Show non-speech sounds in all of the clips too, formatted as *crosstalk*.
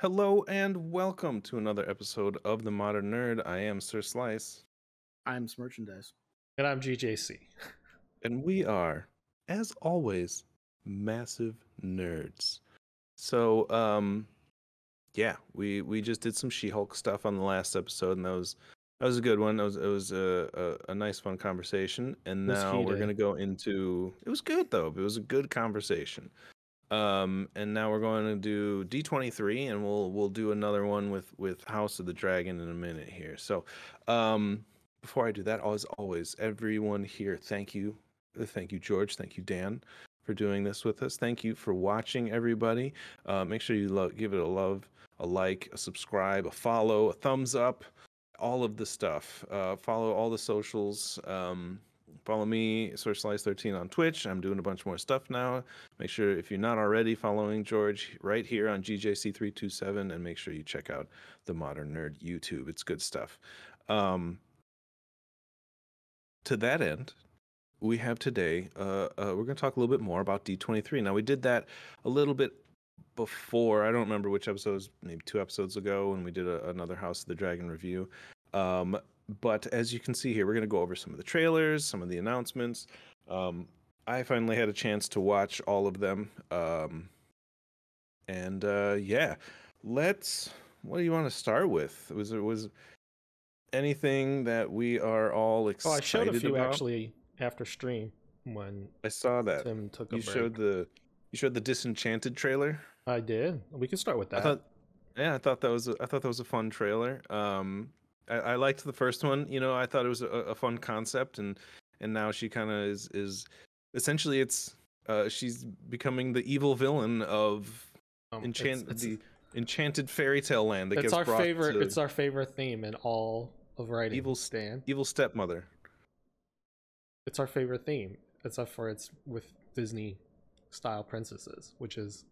Hello and welcome to another episode of The Modern Nerd. I am Sir Slice, I'm merchandise. And I'm GJC. *laughs* and we are, as always, massive nerds. So, um, yeah, we we just did some She-Hulk stuff on the last episode, and that was that was a good one. It was it was a a, a nice, fun conversation. And now we're gonna go into. It was good though. It was a good conversation. Um, and now we're going to do D23, and we'll we'll do another one with with House of the Dragon in a minute here. So, um, before I do that, as always, everyone here, thank you, thank you, George, thank you, Dan, for doing this with us. Thank you for watching, everybody. Uh, make sure you give it a love, a like, a subscribe, a follow, a thumbs up, all of the stuff. Uh, follow all the socials. Um, follow me, Source Slice 13 on Twitch. I'm doing a bunch more stuff now. Make sure if you're not already following George right here on GJC327, and make sure you check out the Modern Nerd YouTube. It's good stuff. Um, to that end, we have today, uh, uh, we're going to talk a little bit more about D23. Now, we did that a little bit before. I don't remember which episodes, maybe two episodes ago, when we did a, another House of the Dragon review. Um, but as you can see here, we're going to go over some of the trailers, some of the announcements. Um, I finally had a chance to watch all of them. Um, and uh, yeah, let's. What do you want to start with? Was there was anything that we are all excited? Oh, I showed a few about? actually after stream when I saw that. Tim took a You break. showed the you showed the Disenchanted trailer. I did. We can start with that. I thought, yeah, I thought that was a, I thought that was a fun trailer. Um, I, I liked the first one. You know, I thought it was a, a fun concept, and and now she kind of is is essentially it's uh she's becoming the evil villain of Um, enchant it's, it's, the enchanted fairy tale land that it's our favorite. to It's our favorite theme in all of writing. Evil Stan. evil stepmother. It's our favorite theme, except for it's with Disney style princesses, which is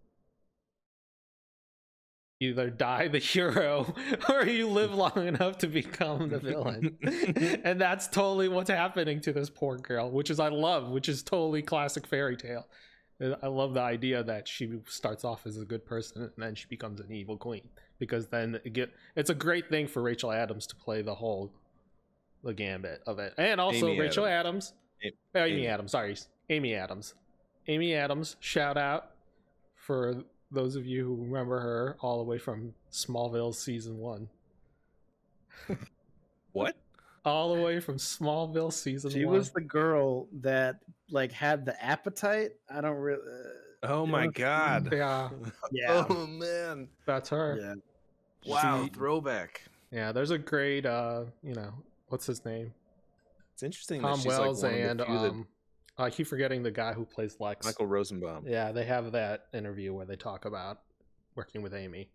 either die the *laughs* hero or you live long enough to become the villain. *laughs* and that's totally what's happening to this poor girl, which is I love, which is totally classic fairy tale. I love the idea that she starts off as a good person and then she becomes an evil queen because then it get it's a great thing for Rachel Adams to play the whole the gambit of it. And also Amy Rachel Adams, A- uh, Amy, Amy. Adams, sorry, Amy Adams. Amy Adams, shout out for those of you who remember her all the way from Smallville season 1. What? All the way from Smallville season She 1. She was the girl that like had the appetite. I don't really. Uh, Oh my Yeah. god. *laughs* yeah, *laughs* yeah. Oh man. that's her. yeah. Wow. She- throwback. Yeah, there's a great uh, you know, what's his name? It's interesting Tom that she's Wells like one and of the few that um I keep forgetting the guy who plays Lex. Michael Rosenbaum. Yeah, they have that interview where they talk about working with Amy.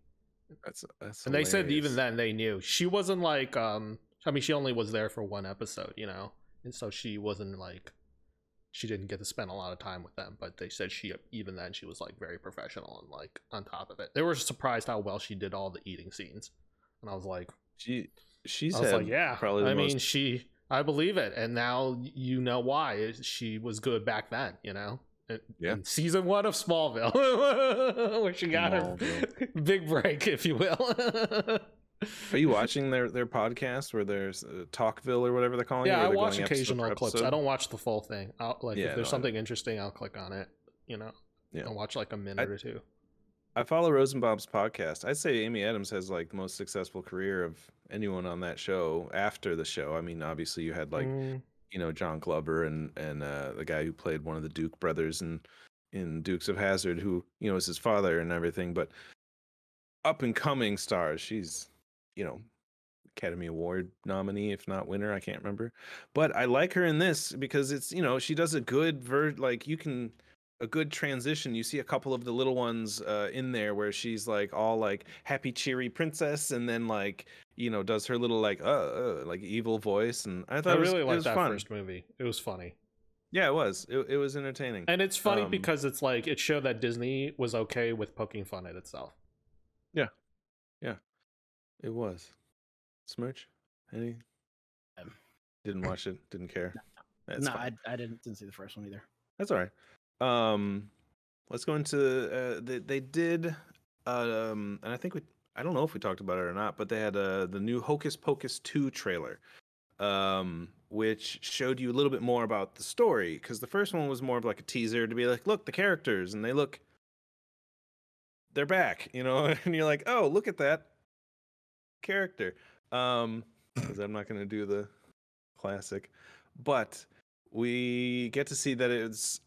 That's that's. And they said even then they knew. She wasn't like um I mean she only was there for one episode, you know. And so she wasn't like she didn't get to spend a lot of time with them, but they said she even then she was like very professional and like on top of it. They were surprised how well she did all the eating scenes. And I was like she she's I was like, yeah. probably the I most mean, she. I believe it, and now you know why she was good back then. You know, Yeah. in season one of Smallville, *laughs* where she got her *laughs* big break, if you will. Are you *laughs* watching their their podcast where there's uh, Talkville or whatever they're calling it? yeah, I watch occasional clips. I don't watch the full thing. I'll, like Yeah, if there's no, something interesting, I'll click on it. You know, Yeah. I'll watch like a minute or two. I follow Rosenbaum's podcast. I'd say Amy Adams has like the most successful career of anyone on that show after the show. I mean, obviously you had like Mm, you know John Glover and and uh, the guy who played one of the Duke brothers in in Dukes of Hazzard, who you know is his father and everything. But up and coming stars, she's you know Academy Award nominee, if not winner. I can't remember, but I like her in this because it's you know she does a good ver like you can a good transition. You see a couple of the little ones uh, in there where she's like all like happy, cheery princess, and then like you know does her little like uh, uh like evil voice, and I thought I it was, really it liked was that fun. first movie. It was funny. Yeah, it was. It, it was entertaining. And it's funny Um, because it's like it showed that Disney was okay with poking fun at itself. Yeah, yeah, it was. Smirch? Any? Um, Didn't watch it. Didn't care. That's no. I, I didn't didn't see the first one either. That's all right. Um, let's go into. Uh, they they did. Um, and I think we I don't know if we talked about it or not, but they had uh, the new Hocus Pocus 2 trailer, um, which showed you a little bit more about the story. Because the first one was more of like a teaser to be like, look, the characters, and they look, they're back, *laughs* you know, *laughs* and you're like, oh, look at that character. Um, *laughs* because I'm not going to do the classic, but we get to see that it's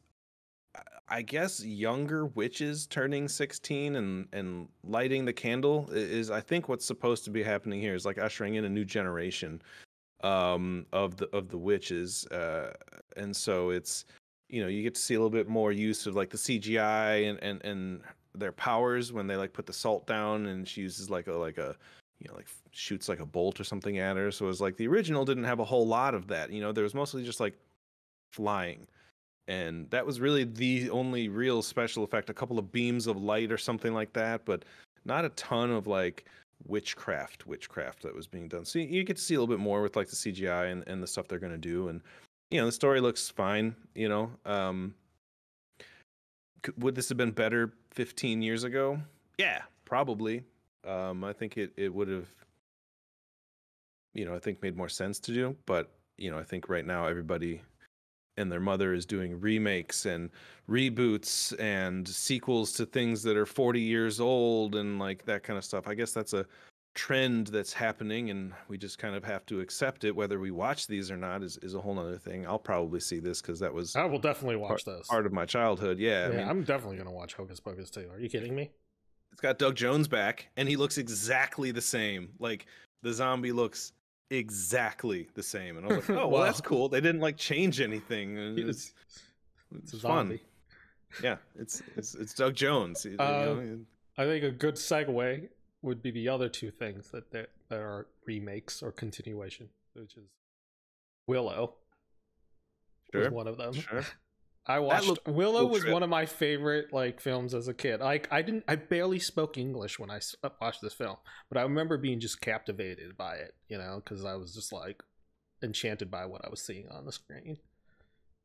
I guess younger witches turning 16 and and lighting the candle is I think what's supposed to be happening here is like ushering in a new generation um of the of the witches uh and so it's you know you get to see a little bit more use of like the CGI and and and their powers when they like put the salt down and she uses like a like a you know like shoots like a bolt or something at her. So it's like the original didn't have a whole lot of that you know there was mostly just like flying and that was really the only real special effect a couple of beams of light or something like that but not a ton of like witchcraft witchcraft that was being done. So you, get to see a little bit more with like the cgi and, and the stuff they're going to do and you know the story looks fine you know um would this have been better 15 years ago? Yeah probably. Um i think it it would have you know i think made more sense to do but you know i think right now everybody and their mother is doing remakes and reboots and sequels to things that are 40 years old and like that kind of stuff. I guess that's a trend that's happening and we just kind of have to accept it whether we watch these or not is, is a whole nother thing i'll probably see this because that was I will definitely watch part, this. part of my childhood yeah, yeah, I mean, I'm definitely gonna watch Hocus Pocus too. Are you kidding me? it's got doug jones back and he looks exactly the same like the zombie looks exactly the same. And i was like *laughs* oh well Wow. that's cool. They didn't like change anything. It's, it's It's fun. yeah it's it's it's doug jones you Uh, know, I think a good segue would be the other two things that that, that are remakes or continuation, which is Willow. Was Sure, one of them. sure I watched Willow was trip. one of my favorite like films as a kid. Like I didn't I barely spoke English when I uh, watched this film, but I remember being just captivated by it, you know, cuz I was just like enchanted by what I was seeing on the screen.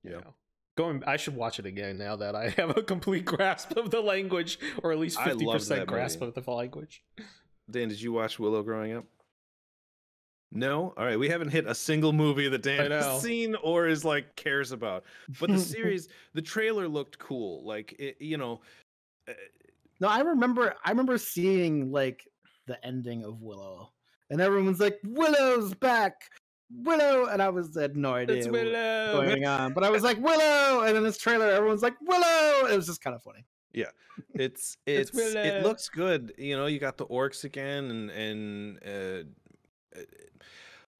You Yeah. know. Going I should watch it again now that I *laughs* have a complete grasp of the language or at least 50% grasp movie. of the language. Dan, did you watch Willow growing up? No. All right, we haven't hit a single movie that I Dan has seen or is like cares about. But the *laughs* series, the trailer looked cool. Like it, you know, uh, No, I remember. I remember seeing like the ending of Willow, and everyone's like, "Willow's back, Willow," and I was had no idea It's what was Willow. going on. But I was like, "Willow," and in this trailer, everyone's like, "Willow." It was just kind of funny. Yeah, *laughs* it's It's it's it looks good. You know, you got the orcs again, and and uh,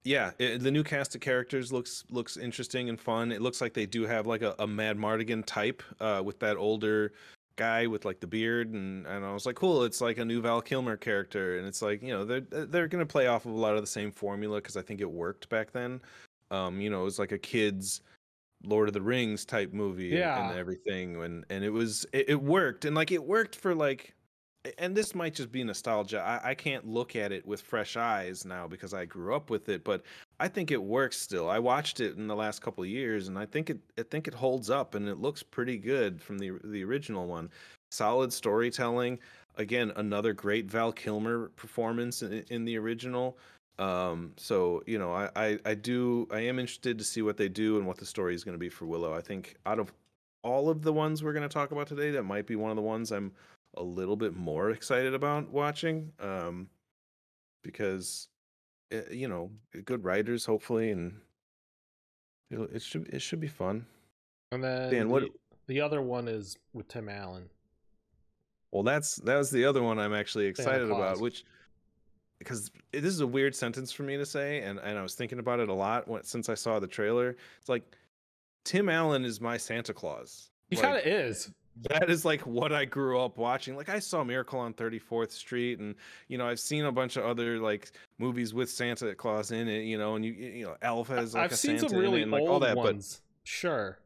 yeah, it, the new cast of characters looks looks interesting and fun. It looks like they do have like a, a Madmartigan type uh, with that older guy with like the beard, and and I was like, cool. It's like a new Val Kilmer character, and it's like you know they're they're gonna play off of a lot of the same formula because I think it worked back then. Um, you know, it was like a kids Lord of the Rings type movie and- Yeah. and everything and and it was it, it worked and like it worked for like and this might just be nostalgia. I, I can't look at it with fresh eyes now because i grew up with it but i think it works still. I watched it in the last couple of years and i think it i think it holds up and it looks pretty good from the the original one. Solid storytelling. Again another great val kilmer performance in, in the original. Um so you know I, I i do i am interested to see what they do and what the story is going to be for willow. I think out of all of the ones we're going to talk about today that might be one of the ones i'm a little bit more excited about watching um because eh, you know good writers hopefully and it should it should be fun And then Dan, what- the, the other one is with Tim Allen. Well, that's that was the other one I'm actually excited about, which because this is a weird sentence for me to say, and and I was thinking about it a lot when, since I saw the trailer. It's like Tim Allen is my Santa Claus. He Like, kind of is. That is like what I grew up watching. Like I saw Miracle on 34th Street, and you know I've seen a bunch of other like movies with Santa Claus in it. You know, and you you know Elf has like I've a seen Santa some really and like old all that, ones. Sure.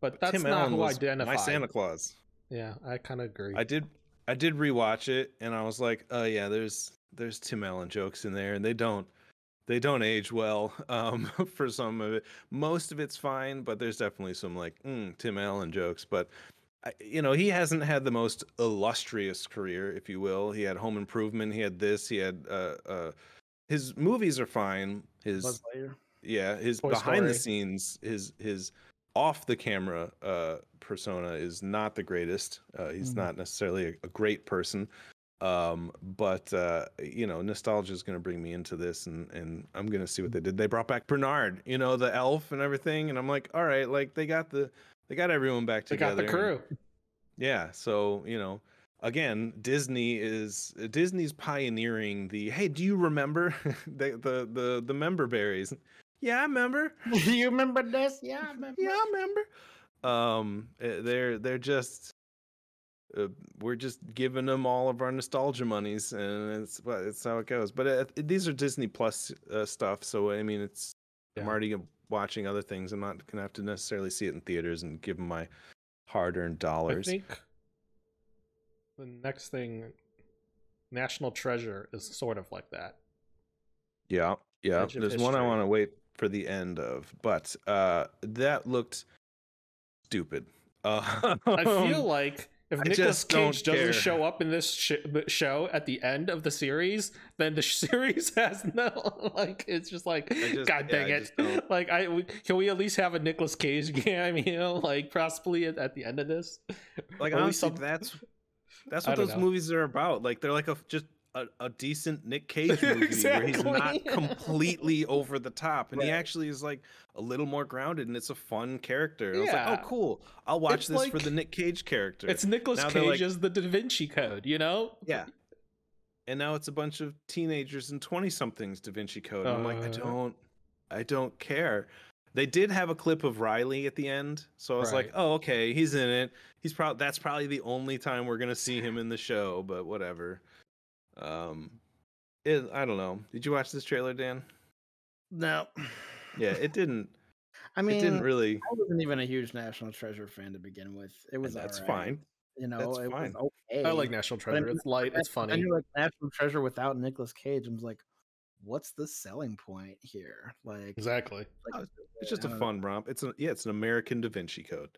But but that's Tim not Allen who identified. my Santa Claus. Yeah, I kind of agree. I did I did rewatch it and I was like, oh yeah, there's there's Tim Allen jokes in there and they don't they don't age well *laughs* um for some of it. Most of it's fine, but there's definitely some like mm, Tim Allen jokes. But you know, he hasn't had the most illustrious career, if you will. He had Home Improvement. He had this. He had uh, uh, his movies are fine. His yeah, his Toy behind the scenes, his his off the camera uh, persona is not the greatest. Uh, he's Mhm. not necessarily a, a great person. Um, but uh, you know, nostalgia is going to bring me into this, and and I'm going to see what they did. They brought back Bernard, you know, the elf and everything, and I'm like, all right, like they got the they got everyone back together. They got the and- crew. yeah, so you know, again, Disney is Disney's pioneering the. Hey, do you remember *laughs* the the the the member berries? Yeah, I remember. *laughs* you remember this? Yeah, I remember. *laughs* Yeah, I remember. Um, eh, they're they're just. Uh, we're just giving them all of our nostalgia monies, and it's well, it's how it goes. But uh, these are Disney Plus uh, stuff, so I mean, it's I'm already watching other things. I'm not gonna have to necessarily see it in theaters and give them my hard-earned dollars. I think the next thing, National Treasure, is sort of like that. Yeah, yeah. There's one I want to wait for the end of, but uh, that looked stupid. Uh, I feel like if I Nicolas Cage doesn't care. show up in this sh- show at the end of the series, then the *laughs* series has no like. It's just like, just- God dang I it! just *laughs* Like, I we, can we at least have a Nicolas Cage *laughs* cameo, like possibly at, at the end of this? like at least honestly, some- that's that's what those know. movies are about. Like they're like a just a, a decent Nick Cage *laughs* movie where he's not completely over the top, and he actually is like a little more grounded, and it's a fun character. And I was Yeah. like, oh, cool. I'll watch It's this for the Nick Cage character. It's Nicolas Now Cage like- as the Da Vinci Code, you know? Yeah. And now it's a bunch of teenagers and 20 somethings Da Vinci Code. And I'm like, I Uh. don't I don't care. They did have a clip of Riley at the end. So I was like, oh, okay, he's in it. He's probably that's probably the only time we're gonna see him in the show, but whatever. Um it, I don't know. Did you watch this trailer, Dan? No. Yeah, it didn't *laughs* I mean, it didn't really I wasn't even a huge National Treasure fan to begin with. It was that's alright, fine. You know, That's it fine. was okay. I like National But I Treasure. mean, It's light. It's funny. I funny. knew like National Treasure without Nicolas Cage. I was like, what's the selling point here? Like, Exactly. like, Oh, It's just a fun romp. It's a yeah, it's an American Da Vinci Code.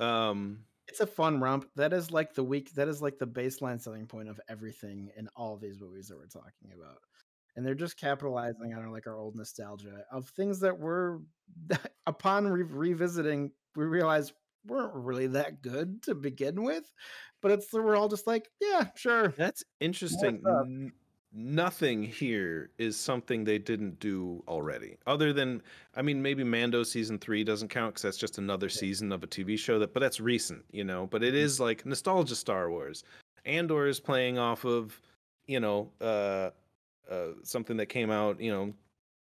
Um It's a fun romp. That is like the week. That is like the baseline selling point of everything in all these movies that we're talking about. And they're just capitalizing on our, like our old nostalgia of things that were, *laughs* upon re- revisiting, we realized weren't really that good to begin with. But it's we're all just like, yeah, sure. That's interesting. Nothing here is something they didn't do already. Other than, I mean, maybe Mando season three doesn't count because that's just another season of a TV show that, but that's recent, you know. But it is like nostalgia Star Wars. Andor is playing off of, you know, uh, uh, something that came out, you know,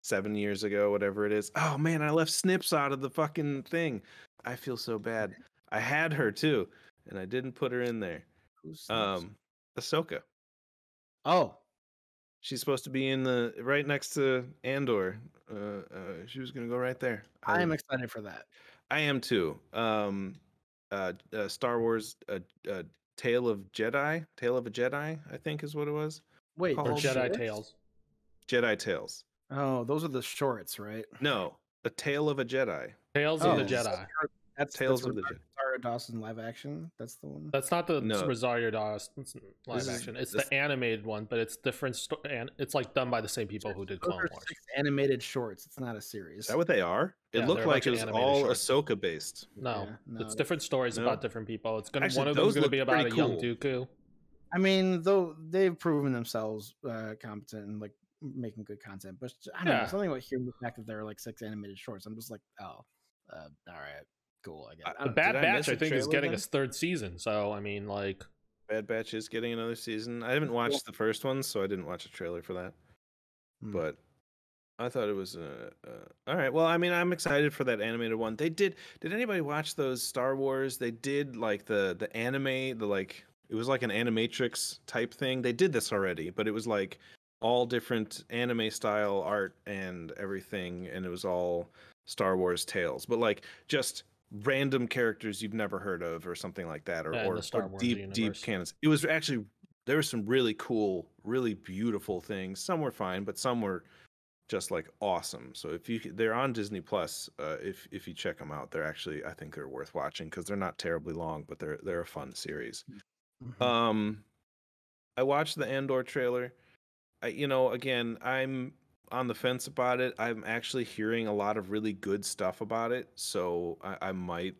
seven years ago, whatever it is. Oh man, I left Snips out of the fucking thing. I feel so bad. I had her too, and I didn't put her in there. Who's Um, Ahsoka. oh, She's supposed to be in the right next to Andor. Uh, uh, she was gonna go right there. I am excited for that. I am too. Um, uh, uh, Star Wars, uh, uh, Tale of Jedi, Tale of a Jedi, I think is what it was. Wait, Or Or Jedi shorts? Tales. Jedi Tales. Oh, those are the shorts, right? No, a Tale of a Jedi. Tales Oh, of the Jedi. That's Tales that's of the Jedi. Rosario Dawson live action. That's the one. That's not the No. Rosario Dawson live This is- action. It's this- the animated one, but it's different. Sto- and it's like done by the same people who did Those Clone are Wars. six animated shorts. It's not a series. Is that what they are? It Yeah, looked like it was all shorts. Ahsoka based. No, Yeah, no, it's different stories No? about different people. It's gonna Actually, one of them is those gonna be about a pretty young cool. Dooku. I mean, though they've proven themselves uh, competent and like making good content, but I don't know Yeah. something about hearing the fact that there are like six animated shorts. I'm just like, oh, uh, all right, cool. I guess. I- I The. Bad did I Batch, miss think, is getting then? its third season. So I mean, like, Bad Batch is getting another season. I haven't watched the first one, so I didn't watch a trailer for that. Hmm. But I thought it was uh, uh, all right. Well, I mean, I'm excited for that animated one. They did. Did anybody watch those Star Wars? They did like the the anime, the like it was like an animatrix type thing. They did this already, but it was like all different anime style art and everything, and it was all Star Wars tales, but like just random characters you've never heard of or something like that, or Yeah, or, or Wars deep deep canons. It was actually there were some really cool, really beautiful things. Some were fine, but some were just like awesome. So if you they're on Disney Plus, uh, if if you check them out, they're actually I think they're worth watching because they're not terribly long, but they're they're a fun series. Mhm. Um, I watched the Andor trailer. I, you know, again, I'm on the fence about it. I'm actually hearing a lot of really good stuff about it, so I, I might,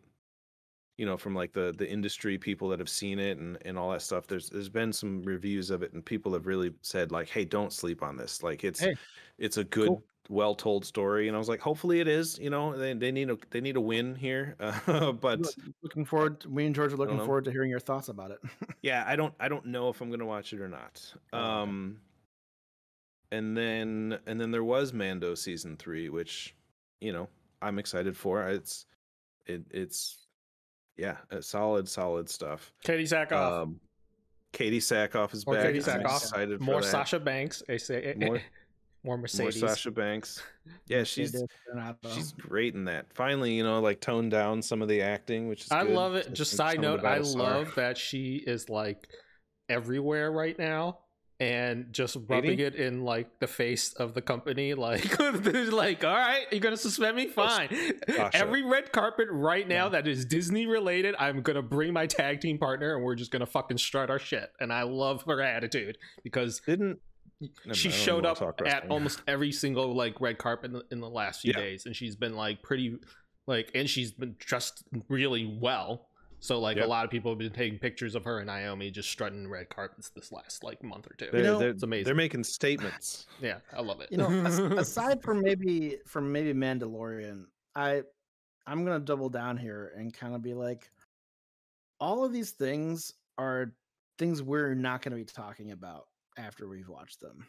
you know, from like the the industry people that have seen it and and all that stuff. There's there's been some reviews of it, and people have really said like, "Hey, don't sleep on this. Like, it's Hey, it's a good." cool. well told story and i was like hopefully it is you know they, they need a they need a win here *laughs* uh, but looking forward. To, me and George are looking forward to hearing your thoughts about it. *laughs* yeah i don't i don't know if i'm gonna watch it or not Oh, um and then and then there was mando season three which you know i'm excited for it's it it's yeah solid solid stuff Katee Sackhoff. um katee sackhoff is More back Katee Sackhoff. more. Sasha Banks. Say More- more more sasha banks *laughs* yeah she's she's great in that finally you know like toned down some of the acting which is I good. love it. I Just side note, I love that she is like everywhere right now and just rubbing Katee? it in like the face of the company. Like, *laughs* like, all right, you're gonna suspend me? Fine. Sasha. Every red carpet right now Yeah. that is Disney related, I'm gonna bring my tag team partner and we're just gonna fucking strut our shit. And I love her attitude because didn't she mind, I don't showed up at almost every single like red carpet in the, in the last few Yeah. days and she's been like pretty like and she's been dressed really well so like Yep. a lot of people have been taking pictures of her and naomi just strutting red carpets this last like month or 2 they're, know, they're, it's amazing they're making statements *laughs* yeah i love it you know, *laughs* aside from maybe from maybe Mandalorian, I I'm gonna double down here and kind of be like, all of these things are things we're not gonna be talking about after we've watched them.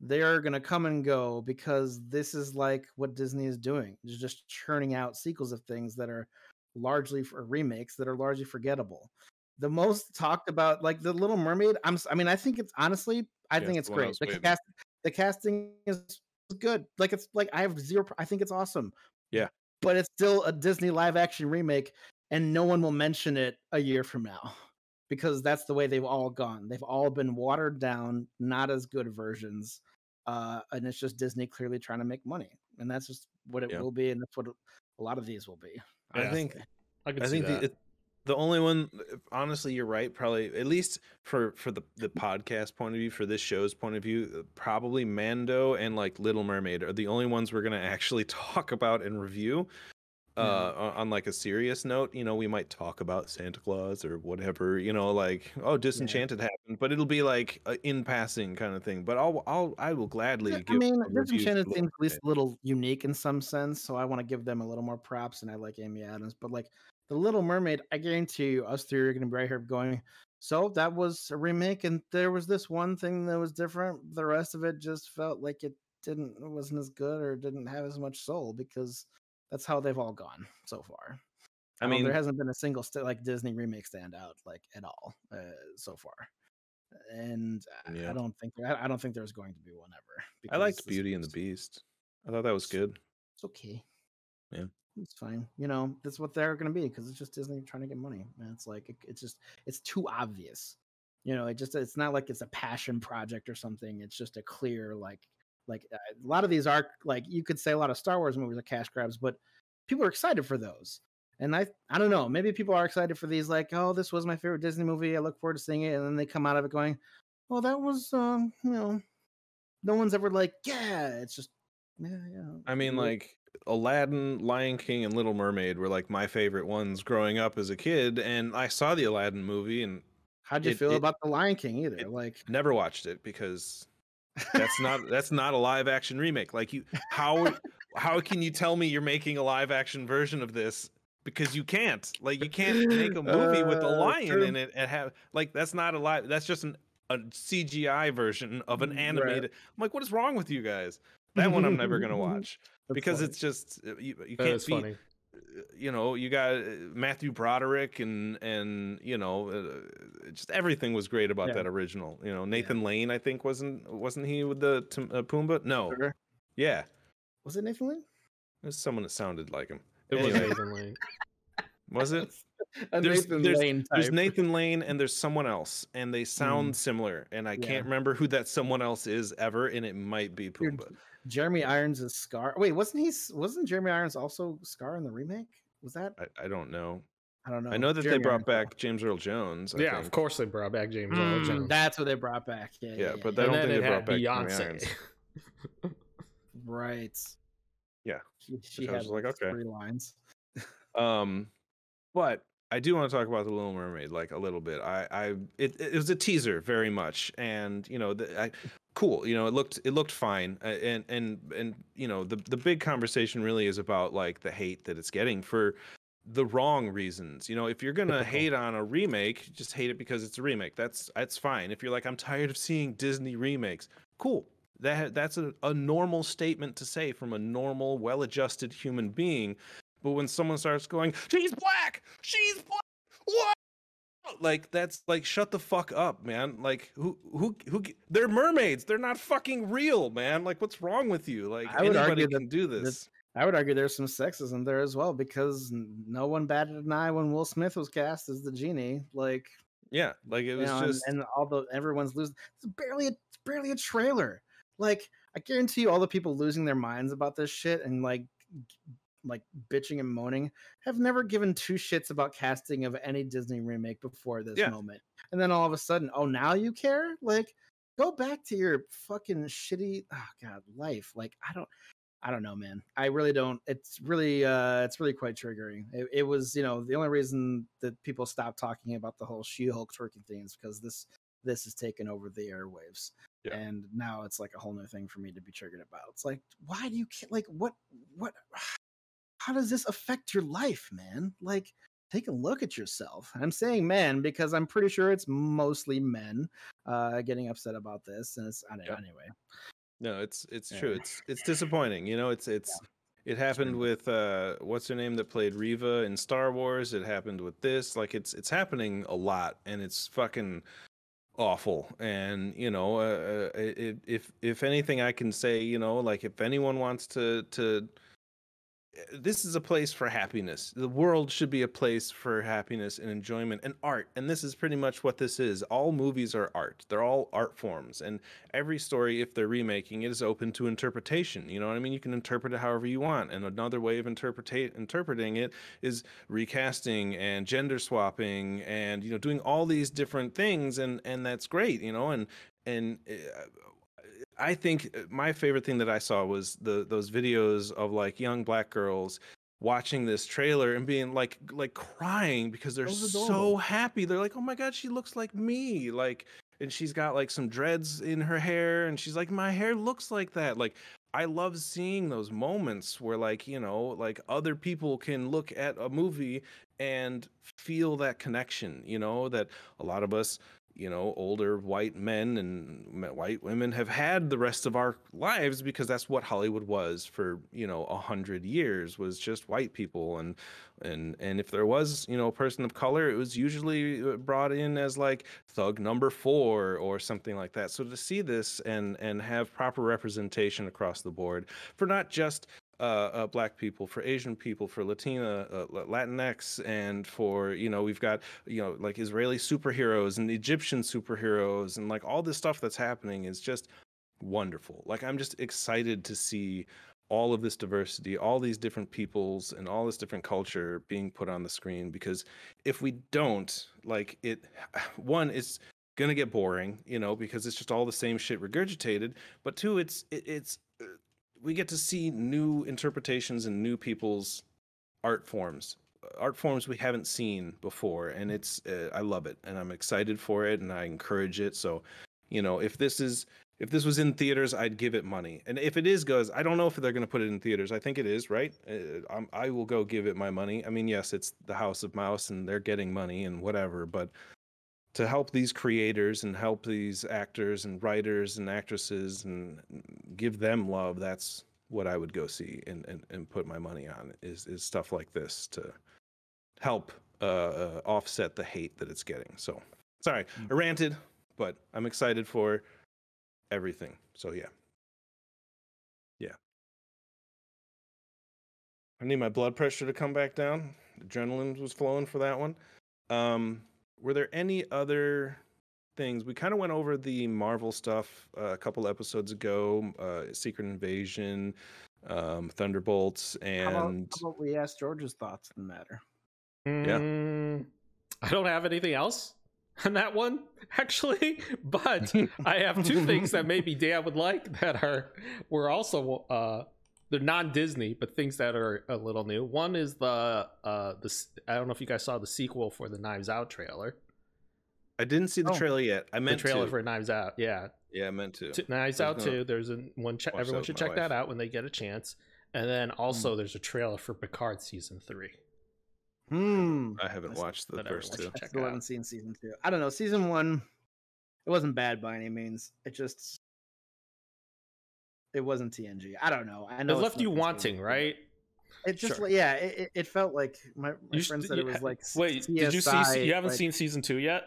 They are gonna come and go because this is like what Disney is doing. It's just churning out sequels of things that are largely for remakes that are largely forgettable. The most talked about, like the Little Mermaid. I'm. I mean, I think it's honestly. I Yeah, think it's great. The waiting. cast, the casting is good. Like it's like I have zero. I think it's awesome. Yeah. but it's still a Disney live action remake, and no one will mention it a year from now because that's the way they've all gone. They've all been watered down, not as good versions, uh, and it's just Disney clearly trying to make money, and that's just what it Yeah. will be, and that's what a lot of these will be. I think i can I think the, it, the only one, honestly, you're right. Probably, at least for for the the podcast point of view, for this show's point of view, uh, probably Mando and like Little Mermaid are the only ones we're gonna actually *laughs* talk about and review. Uh, Yeah. on, like a serious note, you know, we might talk about Santa Claus or whatever, you know, like oh, Disenchanted happened, but it'll be like a in passing kind of thing. But I'll I'll I will gladly Yeah, give. I mean, Disenchanted seems at least a little unique in some sense, so I want to give them a little more props. And I like Amy Adams, but like the Little Mermaid, I guarantee you, us three are going to be right here going. So that was a remake, and there was this one thing that was different. The rest of it just felt like it didn't, wasn't as good, or didn't have as much soul because that's how they've all gone so far. I mean, there hasn't been a single st- like Disney remake stand out like at all uh, so far, and I- Yeah. I don't think I, I don't think there's going to be one ever. I liked Beauty and the Beast. I thought that was good. It's okay. Yeah. it's fine. You know, that's what they're going to be because it's just Disney trying to get money, and it's like it, it's just it's too obvious. You know, it just it's not like it's a passion project or something. It's just a clear like like uh, a lot of these are like you could say a lot of Star Wars movies are cash grabs, but people are excited for those. And I I don't know, maybe people are excited for these like, oh, this was my favorite Disney movie. I look forward to seeing it, and then they come out of it going, well, that was um, you know, no one's ever like, yeah, it's just yeah, yeah. I mean, like Aladdin, Lion King, and Little Mermaid were like my favorite ones growing up as a kid, and I saw the Aladdin movie and How'd you it- feel it- about the Lion King either? it- like never watched it because that's not that's not a live action remake. Like you, how how can you tell me you're making a live action version of this? Because you can't. Like you can't make a movie with a Uh, lion true. in it and have like that's not a live. That's just an a CGI version of an Mm, right. animated. I'm like, what is wrong with you guys? That one I'm never gonna *laughs* watch That's because funny. it's just uh, you, you can't be funny uh, you know you got uh, Matthew Broderick and and you know uh, just everything was great about Yeah. that original you know Nathan Lane I think wasn't wasn't he with the uh, Pumbaa no Sure. yeah was it Nathan Lane? there's someone that sounded like him it was. Nathan Lane. *laughs* Was it? There's- Nathan there's- Lane There's. Nathan Lane and there's someone else, and they sound Mm. similar, and I Yeah. can't remember who that someone else is ever, and it might be Pumbaa. Jeremy Irons is Scar. Wait, wasn't he? Wasn't Jeremy Irons also Scar in the remake? Was that? I, I don't know. I don't know. I know that they brought Irons, back James Earl Jones. I yeah, of course they brought back James Earl Mm, Jones. That's what they brought back. Yeah, yeah. Yeah, yeah, but yeah. I don't then think they had brought back Jeremy Beyonce. Irons. right. Yeah, She, she which I had was like, like okay. three lines. Um, but I do want to talk about the Little Mermaid like a little bit. I, I, it, it was a teaser very much, and you know, the, I, cool. You know, it looked, it looked fine, uh, and and and you know, the the big conversation really is about like the hate that it's getting for the wrong reasons. You know, if you're gonna hate on a remake, just hate it because it's a remake. That's that's fine. If you're like, I'm tired of seeing Disney remakes, cool. That that's a, a normal statement to say from a normal, well-adjusted human being. But when someone starts going, "She's black, she's black," what? Like that's like shut the fuck up, man. Like who who who? They're mermaids. They're not fucking real, man. Like what's wrong with you? Like I would anybody argue can do that- this. I would argue there's some sexism there as well because no one batted an eye when Will Smith was cast as the genie. Like, Yeah, like it was know, just and, all the everyone's losing. It's barely a, it's barely a trailer. Like, I guarantee you, all the people losing their minds about this shit and like, like bitching and moaning have never given two shits about casting of any Disney remake before this Yeah. moment. And then all of a sudden, oh, now you care? Like, go back to your fucking shitty, oh god, life. Like, I don't. I don't know, man. I really don't. It's really, uh, it's really quite triggering. It, it was, you know, the only reason that people stopped talking about the whole She-Hulk twerking thing is because this, this has taken over the airwaves, Yeah. and now it's like a whole new thing for me to be triggered about. It's like, why do you ca- like what, what? How does this affect your life, man? Like, take a look at yourself. I'm saying men because I'm pretty sure it's mostly men uh, getting upset about this, and it's I don't know, Yeah. anyway. no, it's it's Yeah. true. It's it's disappointing. You know, it's it's it happened with uh what's her name that played Reva in Star Wars. It happened with this. Like it's it's happening a lot, and it's fucking awful. And you know, uh, uh, it, if if anything, I can say, you know, like if anyone wants to to Eh, this is a place for happiness. The world should be a place for happiness and enjoyment and art. And this is pretty much what this is. All movies are art. They're all art forms. And every story, if they're remaking it, is open to interpretation. You know what I mean? You can interpret it however you want. And another way of interpretate interpreting it is recasting and gender swapping and you know doing all these different things. And and that's great. You know and and. Eh, I think uh, my favorite thing that I saw was the those videos of like young black girls watching this trailer and being like like crying because they're so happy. They're like, "Oh my god, she looks like me." Like and she's got like some dreads in her hair and she's like, "My hair looks like that." Like I love seeing those moments where like, you know, like other people can look at a movie and feel that connection, you know, that a lot of us you know, older white men and white women have had the rest of our lives because that's what Hollywood was for, you know, a hundred years was just white people. And, and, and if there was, you know, a person of color, it was usually uh, brought in as like thug number four or something like that. So to see this and, and have proper representation across the board for not just uh, uh, black people, for Asian people, for Latina, uh, Latinx, and for you know we've got you know like Israeli superheroes and Egyptian superheroes and like all this stuff that's happening is just wonderful. Like I'm just excited to see all of this diversity, all these different peoples and all this different culture being put on the screen because if we don't, like it *sighs* one it's going to get boring, you know, because it's just all the same shit regurgitated, but two it's it, it's uh, we get to see new interpretations and new people's art forms art forms we haven't seen before and it's uh, i love it and i'm excited for it and i encourage it so you know if this is if this was in theaters i'd give it money. And if it is goes i don't know if they're going to put it in theaters. I think it is right? Uh, i will go give it my money. I mean yes it's the house of mouse and they're getting money and whatever but to help these creators and help these actors and writers and actresses and give them love that's what i would go see and, and, and put my money on is, is stuff like this to help uh, uh, offset the hate that it's getting. So sorry i ranted but i'm excited for everything. So yeah. Yeah. I need my blood pressure to come back down. Adrenaline was flowing for that one. Um, were there any other things? We kind of went over the Marvel stuff uh, a couple episodes ago. Uh, Secret Invasion, um, Thunderbolts, and How about, how about we asked George's thoughts on the matter? Mm, I don't have anything else on that one, *laughs* actually. But *laughs* I have two things that maybe Dan would like that are were also uh they're non-Disney, but things that are a little new. One is the uh the s- I don't know if you guys saw the sequel for the Knives Out trailer. I didn't see the Oh. trailer yet. I meant The trailer to. for Knives Out, yeah. Yeah, I meant to. T- Knives I Out too. There's a one. Che- everyone should with my check that out when they get a chance. And then also, there's a trailer for Picard season three. Hmm. I haven't That's- watched the that first two. I still haven't seen season two. I don't know. Season one, it wasn't bad by any means. It just, it wasn't TNG. I don't know. I It know it's left you wanting, right? It just, Sure. yeah, it, it- it felt like my, my You friend said it was like. Wait, did you see? You haven't like- seen season two yet?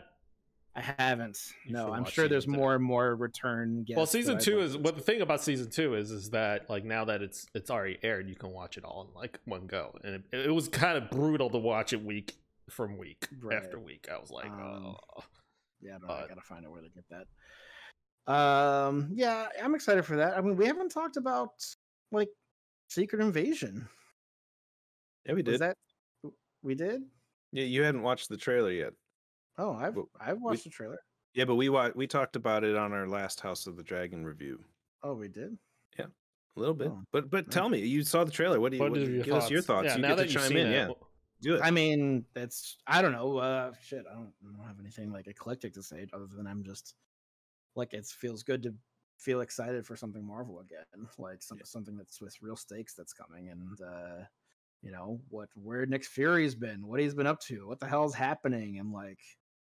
I haven't. You No, I'm sure there's two. more and more return. well, season two is what the thing about season two is is that like now that it's it's already aired, you can watch it all in like one go, and it, it was kind of brutal to watch it week from week Right. after week. I was like, Um, oh, Yeah, I, I gotta find out where to get that. Um, yeah, I'm excited for that. I mean, we haven't talked about like Secret Invasion. Yeah, we Was did. that we did? Yeah, you hadn't watched the trailer yet. Oh, I've Well, I've watched the trailer. Yeah, but we wa- we talked about it on our last House of the Dragon review. Oh, we did. Yeah, a little bit, Oh, but but nice. tell me, you saw the trailer. What do you? what What, are your give thoughts? us your thoughts. Yeah, you now get that to you've chime seen in. it, Yeah, wh- do it. I mean, that's I don't know. Uh, shit, I don't, I don't have anything like eclectic to say other than I'm just like it feels good to feel excited for something Marvel again, *laughs* like some, something that's with real stakes that's coming, and uh, you know what where Nick Fury's been, what he's been up to, what the hell's happening, and like,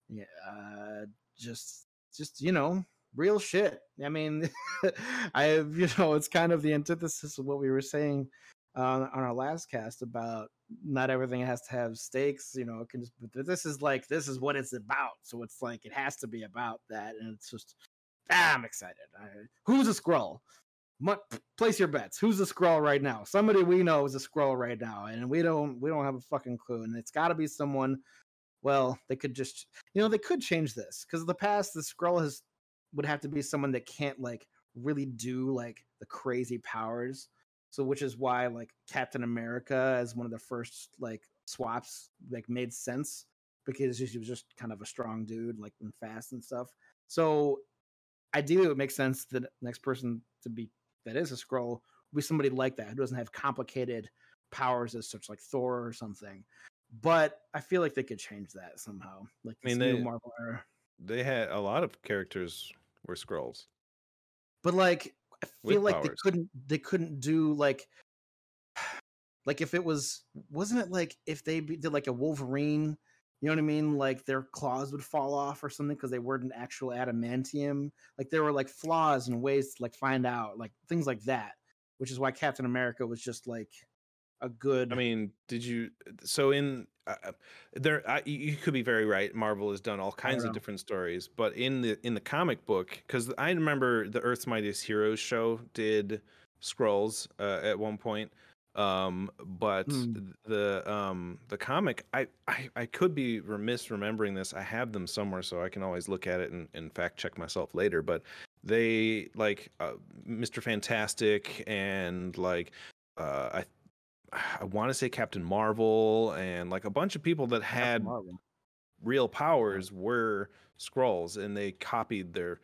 yeah, uh, just just you know real shit. I mean, *laughs* I you know it's kind of the antithesis of what we were saying uh, on our last cast about not everything has to have stakes. You know, can just. This is like this is what it's about. So it's like it has to be about that, and it's just. Ah, I'm excited. I, who's a Skrull? Mu- place your bets. Who's a Skrull right now? Somebody we know is a Skrull right now, and we don't. We don't have a fucking clue. And it's got to be someone. Well, they could just. You know, they could change this because in the past the Skrull has would have to be someone that can't like really do like the crazy powers so which is why like captain america as one of the first like swaps like made sense because he was just kind of a strong dude like and fast and stuff. So ideally it would make sense that the next person to be that is a Skrull would be somebody like that who doesn't have complicated powers as such like thor or something. But i feel like they could change that somehow like I mean, they- marvel era. They had a lot of characters were Skrulls. but like I feel like powers. they couldn't they couldn't do like *sighs* like if it was wasn't it like if they did like a Wolverine, you know what I mean? Like their claws would fall off or something because they weren't an actual adamantium. Like there were like flaws and ways to like find out like things like that, which is why Captain America was just like a good. I mean, did you? So in uh, uh, there, I, you could be very right. Marvel has done all kinds of different stories, but in the in the comic book, because I remember the Earth's Mightiest Heroes show did Skrulls uh, at one point. Um, but th- the um the comic, I, I I could be remiss remembering this. I have them somewhere, so I can always look at it and, and fact check myself later. But they like uh, Mr. Fantastic and like uh, I I want to say Captain Marvel and like a bunch of people that had real powers were Skrulls and they copied their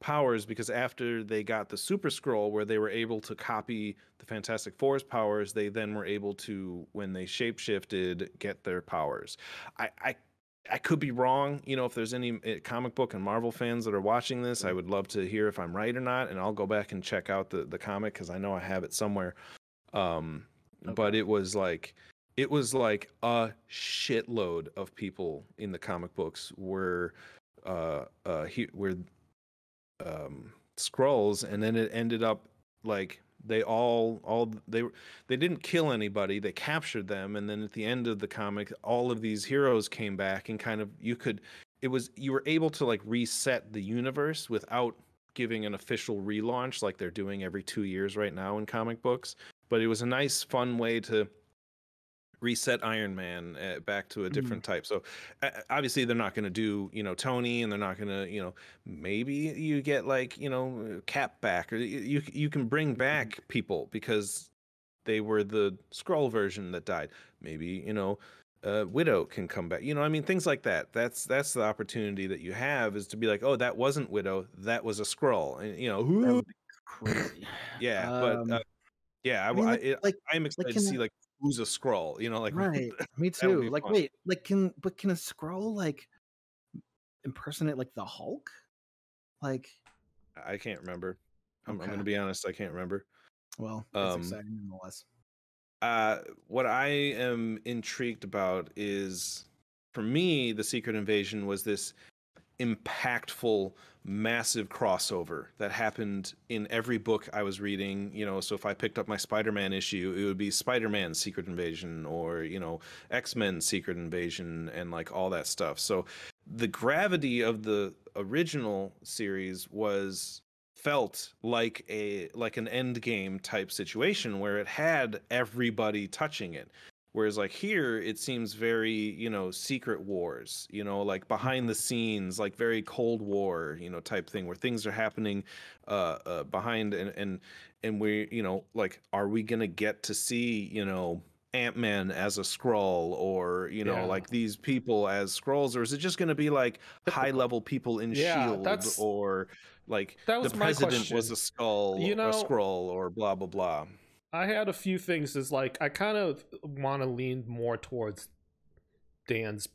powers because after they got the super Skrull where they were able to copy the fantastic four's powers they then were able to when they shapeshifted get their powers i i I could be wrong. You know, if there's any uh, comic book and Marvel fans that are watching this, I would love to hear if I'm right or not, and I'll go back and check out the the comic because I know I have it somewhere. Um, but it was like it was like a shitload of people in the comic books were uh uh he, were um Skrulls and then it ended up like they all all they they didn't kill anybody they captured them and then at the end of the comic all of these heroes came back and kind of you could it was you were able to like reset the universe without giving an official relaunch like they're doing every 2 years right now in comic books but it was a nice fun way to reset Iron Man uh, back to a Mm. different type. So uh, obviously they're not going to do you know Tony, and they're not going to you know maybe you get like you know Cap back, or you you can bring back people because they were the Skrull version that died. Maybe you know. Uh, Widow can come back. You know, I mean, things like that. That's that's the opportunity that you have is to be like, oh, that wasn't Widow, that was a Skrull, and you know, who? crazy. Yeah, Um, but uh, yeah, I, I mean, I, like, it, like, I'm excited can to see like who's a Skrull. You know, like *laughs* right. Me too. Like, fun. wait, like, can but can a Skrull like impersonate like the Hulk? Like, I can't remember. I'm, I'm going to be honest. I can't remember. well, it's Um, exciting nonetheless. Uh, what I am intrigued about is, for me, the Secret Invasion was this impactful, massive crossover that happened in every book I was reading. You know, so if I picked up my Spider-Man issue, it would be Spider-Man Secret Invasion, or you know, X-Men Secret Invasion, and like all that stuff. So the gravity of the original series was felt like a like an end game type situation where it had everybody touching it whereas like here it seems very you know secret wars you know like behind the scenes like very cold war you know type thing where things are happening uh, uh behind and and and we you know like are we gonna get to see you know ant-man as a Skrull or you know Yeah. like these people as Skrulls or is it just gonna be like high level people in Yeah, shield that's- or like That was the president was a skull You know, a Skrull or blah blah blah I had a few things. Is like I kind of want to lean more towards Dan's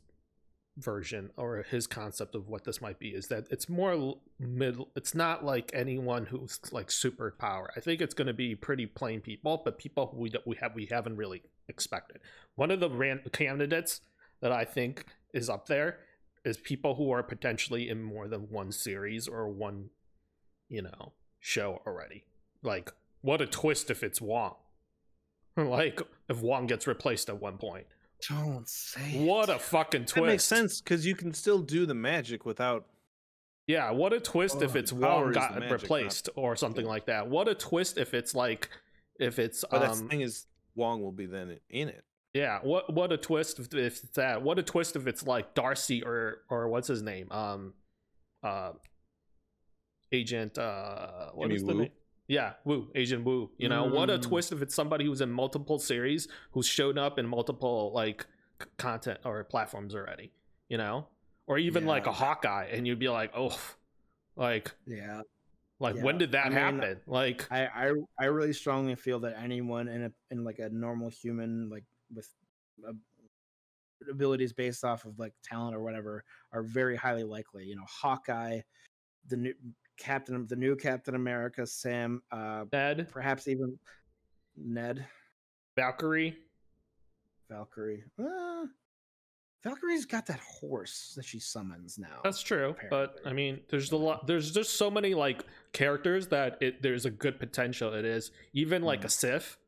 version or his concept of what this might be. Is that it's more middle. It's not like anyone who's like superpower. I think it's going to be pretty plain people, but people we we have we haven't really expected. One of the ran- candidates that I think is up there is people who are potentially in more than one series or one, you know, show already. Like, what a twist if it's Wong. *laughs* Like, if Wong gets replaced at one point. Don't say. What it. a fucking twist. that makes sense because you can still do the magic without Yeah, what a twist if Oh, it's the Wong got magic, not- replaced or something like that. What a twist if it's like, if it's, but um, the thing is wong will be then in it yeah, what what a twist if, if it's that. What a twist if it's like Darcy or or what's his name, um, uh, Agent, uh, what Jimmy is the Woo? name? Yeah, Woo, Asian Woo. You know, what a Mm. twist if it's somebody who's in multiple series who's shown up in multiple like c- content or platforms already. You know, or even like a Hawkeye, and you'd be like, oh, like Yeah, like Yeah, when did that I mean, happen? Like, I, I I really strongly feel that anyone in a in like a normal human like with uh, abilities based off of like talent or whatever are very highly likely. You know, Hawkeye, the new Captain, of the new Captain America, Sam, uh, Ned, perhaps even Ned, Valkyrie. Valkyrie. Uh, Valkyrie's got that horse that she summons now. That's true, but I mean, there's a lot. There's just so many like characters that it there's a good potential. It is even like a Mm. Sif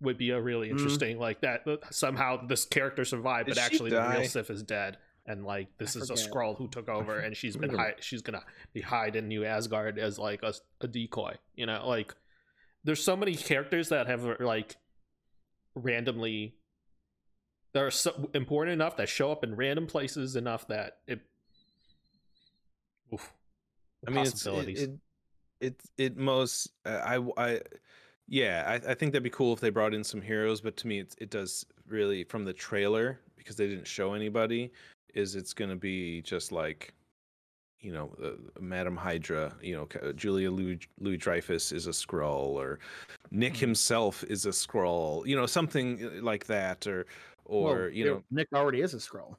would be a really Mm. interesting like that. Somehow this character survived, Did but she actually the real Sif is dead, and like this I is a forget. Skrull who took over, and she's been forget. hide, she's gonna be hiding in New Asgard as like a, a decoy. You know, like there's so many characters that have like randomly that are so important enough that show up in random places enough that it. Oof, I mean, it's, it, possibilities. it, it, it most, uh, I, I, yeah, I, I think that'd be cool if they brought in some heroes, but to me, it's, it does really from the trailer because they didn't show anybody. Is it's going to be just like, you know, uh, Madam Hydra, you know, Julia Louis, Louis Dreyfus is a Skrull, or Nick Mhm. himself is a Skrull, you know, something uh, like that, or, or Well, you know, Nick already is a Skrull,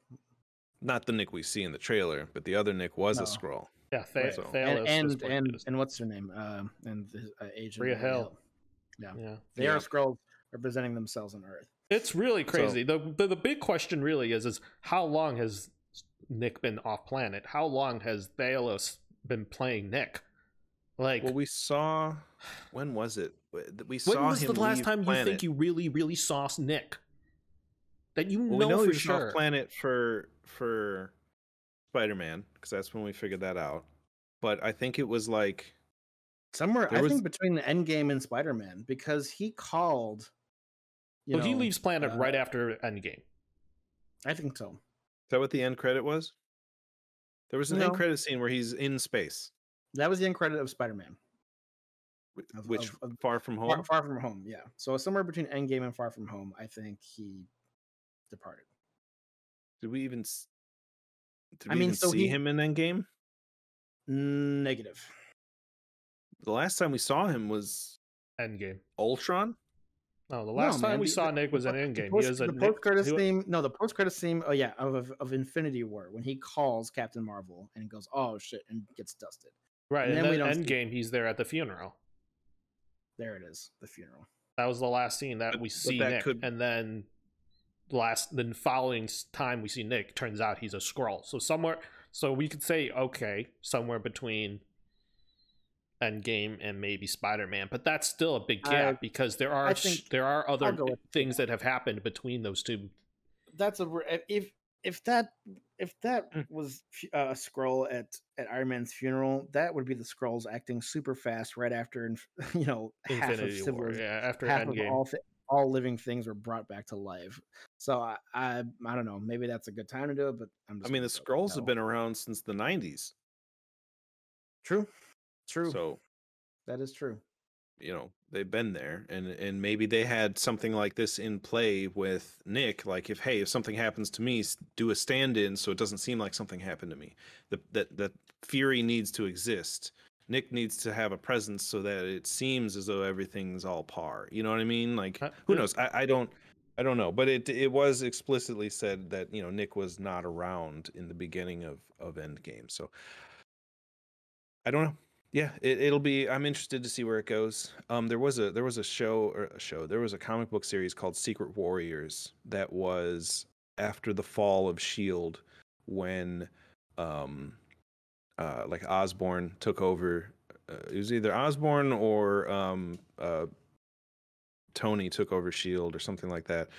not the Nick we see in the trailer, but the other Nick was No. a Skrull. yeah, Th- so- and and and, and what's her name? Um, and his, uh, agent Maria Maria Hill. Yeah, yeah. they Yeah. are Skrulls representing themselves on Earth. It's really crazy. the, the the big question really is is how long has Nick been off planet? How long has Talos been playing Nick? Like Well, we saw. When was it? W- We when was him the last leave time you think you really really saw Nick? That you Well, know, we know for he was sure. off planet for for Spider Man because that's when we figured that out. But I think it was like Somewhere, I was- think between the End Game and Spider Man, because he called you well, he leaves planet uh, right after Endgame. I think so. Is that what the end credit was? There was an end credit scene where he's in space, That was the end credit of Spider-Man. which of- of- Far From Home. Far, Far From Home, yeah. So somewhere between Endgame and Far From Home, I think he departed. Did we even? s- Did I we mean, even so see he- him in Endgame? Negative. The last time we saw him was Endgame. Ultron. No, the last time man, we the- saw the- Nick the was in po- the Endgame. post- he was a the post credits he wa- theme. No, the post credits theme. Oh yeah, of, of of Infinity War when he calls Captain Marvel and goes, "Oh shit," and gets dusted. Right, and and, then we then don't see- Endgame, he's there at the funeral. There it is, the funeral. That was the last scene that But- we see that Nick, could- and then last then following time we see Nick turns out he's a Skrull. So somewhere, so we could say okay, somewhere between Endgame and maybe Spider Man, but that's still a big gap I- because there are sh- think there are other things that have happened between those two. That's a if if that if that Mm. was uh, a Skrull at at Iron Man's funeral, that would be the Skrulls acting super fast right after, inf- *laughs* you know, half of Infinity War, yeah, after half Endgame. of all thi- all living things were brought back to life. So I, I I don't know. Maybe that's a good time to do it, but I'm. Just I mean, the Skrulls have been around since the '90s. true, true. So that is true. you know they've been there and and maybe they had something like this in play with nick like if hey if something happens to me do a stand-in so it doesn't seem like something happened to me. The, that that fury needs to exist. Nick needs to have a presence so that it seems as though everything's all par you know what i mean? Like Uh, who knows? I, I don't i don't know but it it was explicitly said that you know nick was not around in the beginning of of endgame so i don't know yeah, it, it'll be. I'm interested to see where it goes. Um, there was a there was a show a show. There was a comic book series called Secret Warriors that was after the fall of Shield, when, um, uh, like Osborn took over. Uh, it was either Osborn or um, uh, Tony took over Shield or something like that.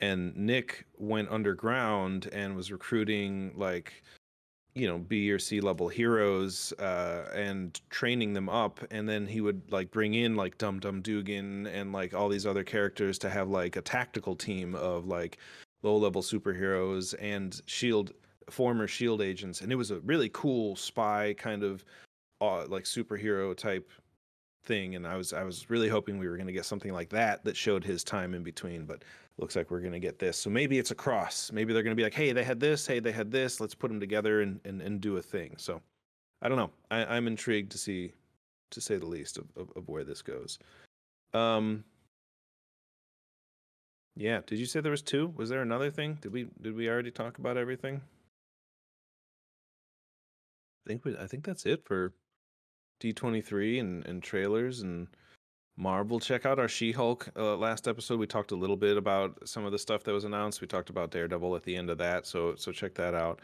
And Nick went underground and was recruiting like you know b or c level heroes uh and training them up and then he would like bring in like dum dum dugan and like all these other characters to have like a tactical team of like low level superheroes and shield former shield agents and it was a really cool spy kind of uh, like superhero type thing and i was i was really hoping we were going to get something like that that showed his time in between but looks like we're going to get this. So maybe it's a cross. Maybe they're going to be like, hey, they had this, hey, they had this. Let's put them together and, and, and do a thing. So I don't know. I, I'm intrigued to see, to say the least, of, of, of where this goes. Um, yeah. Did you say there was two? Was there another thing? Did we did we already talk about everything? I think we, I think that's it for D23 and, and trailers and Marvel. Check out our She Hulk uh, last episode. We talked a little bit about some of the stuff that was announced. We talked about Daredevil at the end of that, so so check that out.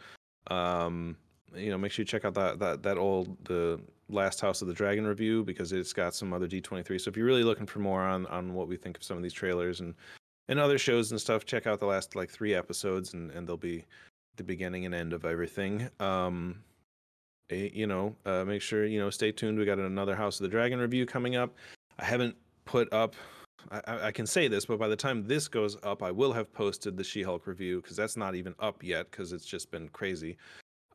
Um, you know, make sure you check out that that that old the last House of the Dragon review because it's got some other D23. So if you're really looking for more on on what we think of some of these trailers and and other shows and stuff, check out the last like three episodes and and they'll be the beginning and end of everything. Um, you know, uh, make sure you know stay tuned. We got another House of the Dragon review coming up. I haven't put up. I, I- can say this, but by the time this goes up, I will have posted the She-Hulk review because that's not even up yet because it's just been crazy.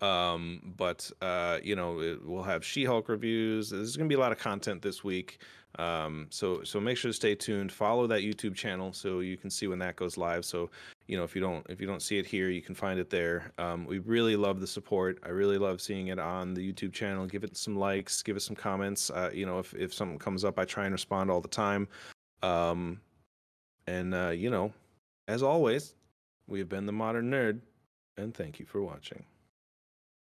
Um, but uh, you know, it, we'll have She-Hulk reviews. There's going to be a lot of content this week. Um, so so make sure to stay tuned. Follow that YouTube channel so you can see when that goes live. So you know if you don't if you don't see it here, you can find it there. Um, we really love the support. I really love seeing it on the YouTube channel. Give it some likes. Give us some comments. Uh, you know if if something comes up, I try and respond all the time. Um, and uh, you know, as always, we have been the Modern Nerd, and thank you for watching.